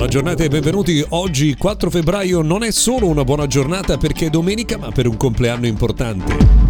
Buona giornata e benvenuti. Oggi 4 febbraio non è solo una buona giornata perché è domenica, ma per un compleanno importante.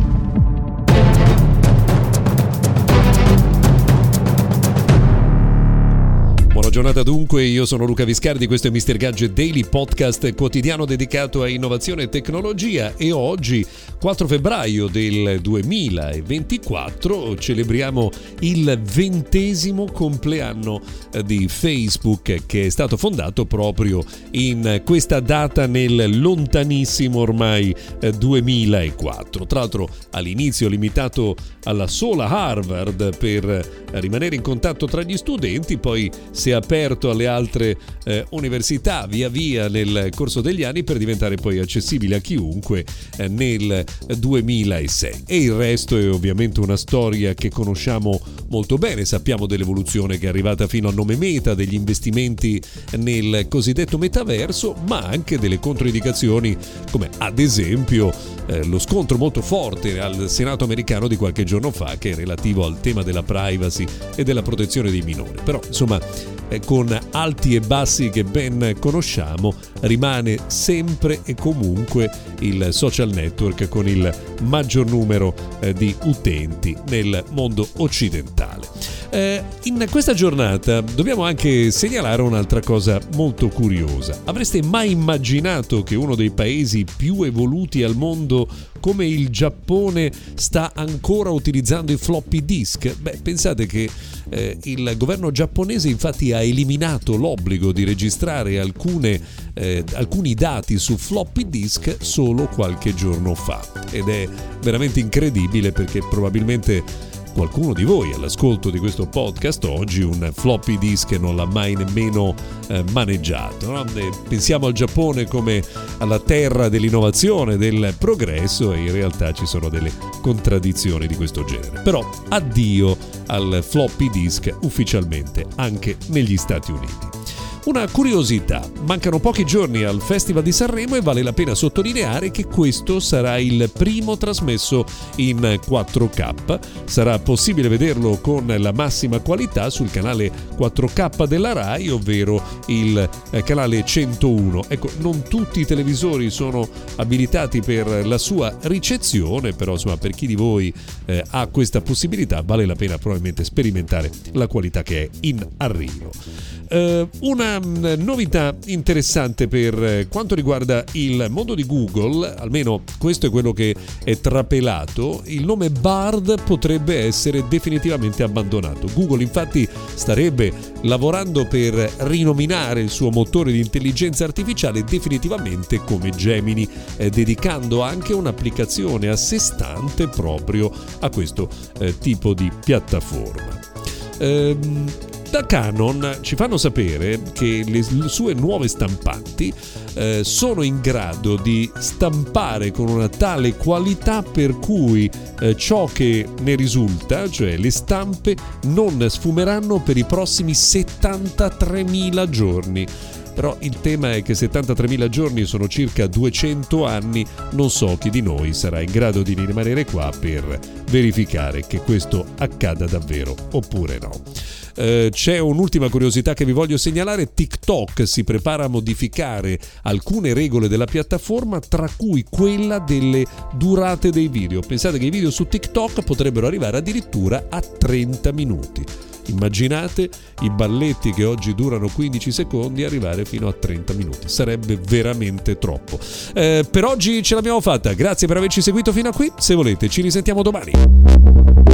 Buona giornata dunque, io sono Luca Viscardi, questo è Mr. Gadget Daily Podcast quotidiano dedicato a innovazione e tecnologia e oggi 4 febbraio del 2024 celebriamo il ventesimo compleanno di Facebook che è stato fondato proprio in questa data nel lontanissimo ormai 2004. Tra l'altro all'inizio limitato alla sola Harvard per rimanere in contatto tra gli studenti, poi si è aperto alle altre eh, università via via nel corso degli anni per diventare poi accessibile a chiunque eh, nel 2006. E il resto è ovviamente una storia che conosciamo molto bene, sappiamo dell'evoluzione che è arrivata fino al nome meta, degli investimenti nel cosiddetto metaverso, ma anche delle controindicazioni come ad esempio eh, lo scontro molto forte al Senato americano di qualche giorno fa che è relativo al tema della privacy e della protezione dei minori. Però insomma con alti e bassi che ben conosciamo, rimane sempre e comunque il social network con il maggior numero eh, di utenti nel mondo occidentale. Eh, in questa giornata dobbiamo anche segnalare un'altra cosa molto curiosa. Avreste mai immaginato che uno dei paesi più evoluti al mondo come il Giappone sta ancora utilizzando i floppy disk? Beh, pensate che eh, il governo giapponese infatti ha eliminato l'obbligo di registrare alcune, eh, alcuni dati su floppy disk solo qualche giorno fa ed è veramente incredibile perché probabilmente qualcuno di voi all'ascolto di questo podcast oggi un floppy disk non l'ha mai nemmeno eh, maneggiato. No? Pensiamo al Giappone come alla terra dell'innovazione, del progresso e in realtà ci sono delle contraddizioni di questo genere. Però addio al floppy disk ufficialmente anche negli Stati Uniti. Una curiosità, mancano pochi giorni al Festival di Sanremo e vale la pena sottolineare che questo sarà il primo trasmesso in 4K. Sarà possibile vederlo con la massima qualità sul canale 4K della RAI, ovvero il eh, canale 101. Ecco, non tutti i televisori sono abilitati per la sua ricezione, però insomma per chi di voi eh, ha questa possibilità vale la pena probabilmente sperimentare la qualità che è in arrivo. Uh, una um, novità interessante per uh, quanto riguarda il mondo di Google, almeno questo è quello che è trapelato, il nome Bard potrebbe essere definitivamente abbandonato. Google infatti starebbe lavorando per rinominare il suo motore di intelligenza artificiale definitivamente come Gemini, eh, dedicando anche un'applicazione a sé stante proprio a questo eh, tipo di piattaforma. Ehm, da Canon ci fanno sapere che le sue nuove stampanti eh, sono in grado di stampare con una tale qualità per cui eh, ciò che ne risulta, cioè le stampe, non sfumeranno per i prossimi 73.000 giorni. Però il tema è che 73.000 giorni sono circa 200 anni, non so chi di noi sarà in grado di rimanere qua per verificare che questo accada davvero oppure no. Eh, c'è un'ultima curiosità che vi voglio segnalare, TikTok si prepara a modificare alcune regole della piattaforma, tra cui quella delle durate dei video. Pensate che i video su TikTok potrebbero arrivare addirittura a 30 minuti. Immaginate i balletti che oggi durano 15 secondi arrivare fino a 30 minuti. Sarebbe veramente troppo. Eh, per oggi ce l'abbiamo fatta. Grazie per averci seguito fino a qui. Se volete, ci risentiamo domani.